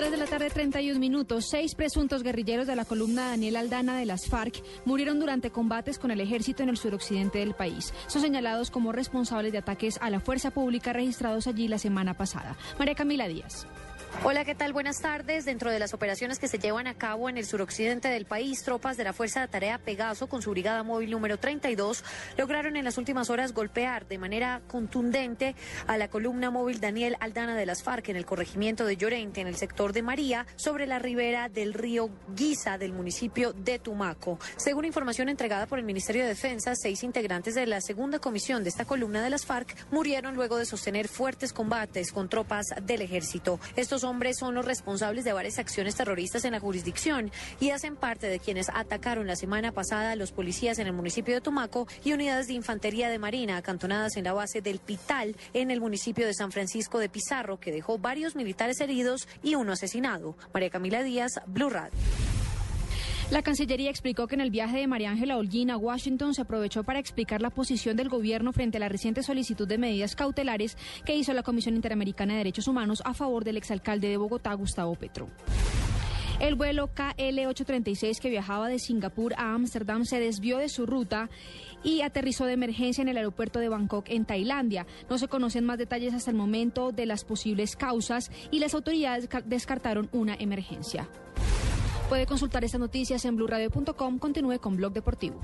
3 de la tarde, 31 minutos. Seis presuntos guerrilleros de la columna Daniel Aldana de las FARC murieron durante combates con el ejército en el suroccidente del país. Son señalados como responsables de ataques a la fuerza pública registrados allí la semana pasada. María Camila Díaz. Hola, ¿qué tal? Buenas tardes. Dentro de las operaciones que se llevan a cabo en el suroccidente del país, tropas de la Fuerza de Tarea Pegaso con su brigada móvil número 32 lograron en las últimas horas golpear de manera contundente a la columna móvil Daniel Aldana de las FARC en el corregimiento de Llorente, en el sector de María, sobre la ribera del río Guisa del municipio de Tumaco. Según información entregada por el Ministerio de Defensa, seis integrantes de la segunda comisión de esta columna de las FARC murieron luego de sostener fuertes combates con tropas del ejército. Estos hombres son los responsables de varias acciones terroristas en la jurisdicción y hacen parte de quienes atacaron la semana pasada a los policías en el municipio de Tumaco y unidades de infantería de Marina acantonadas en la base del Pital en el municipio de San Francisco de Pizarro, que dejó varios militares heridos y uno asesinado. María Camila Díaz, Blue Radio. La Cancillería explicó que en el viaje de María Ángela Holguín a Washington se aprovechó para explicar la posición del gobierno frente a la reciente solicitud de medidas cautelares que hizo la Comisión Interamericana de Derechos Humanos a favor del exalcalde de Bogotá, Gustavo Petro. El vuelo KL-836 que viajaba de Singapur a Ámsterdam se desvió de su ruta y aterrizó de emergencia en el aeropuerto de Bangkok, en Tailandia. No se conocen más detalles hasta el momento de las posibles causas y las autoridades descartaron una emergencia. Puede consultar estas noticias en blurradio.com. Continúe con Blog Deportivo.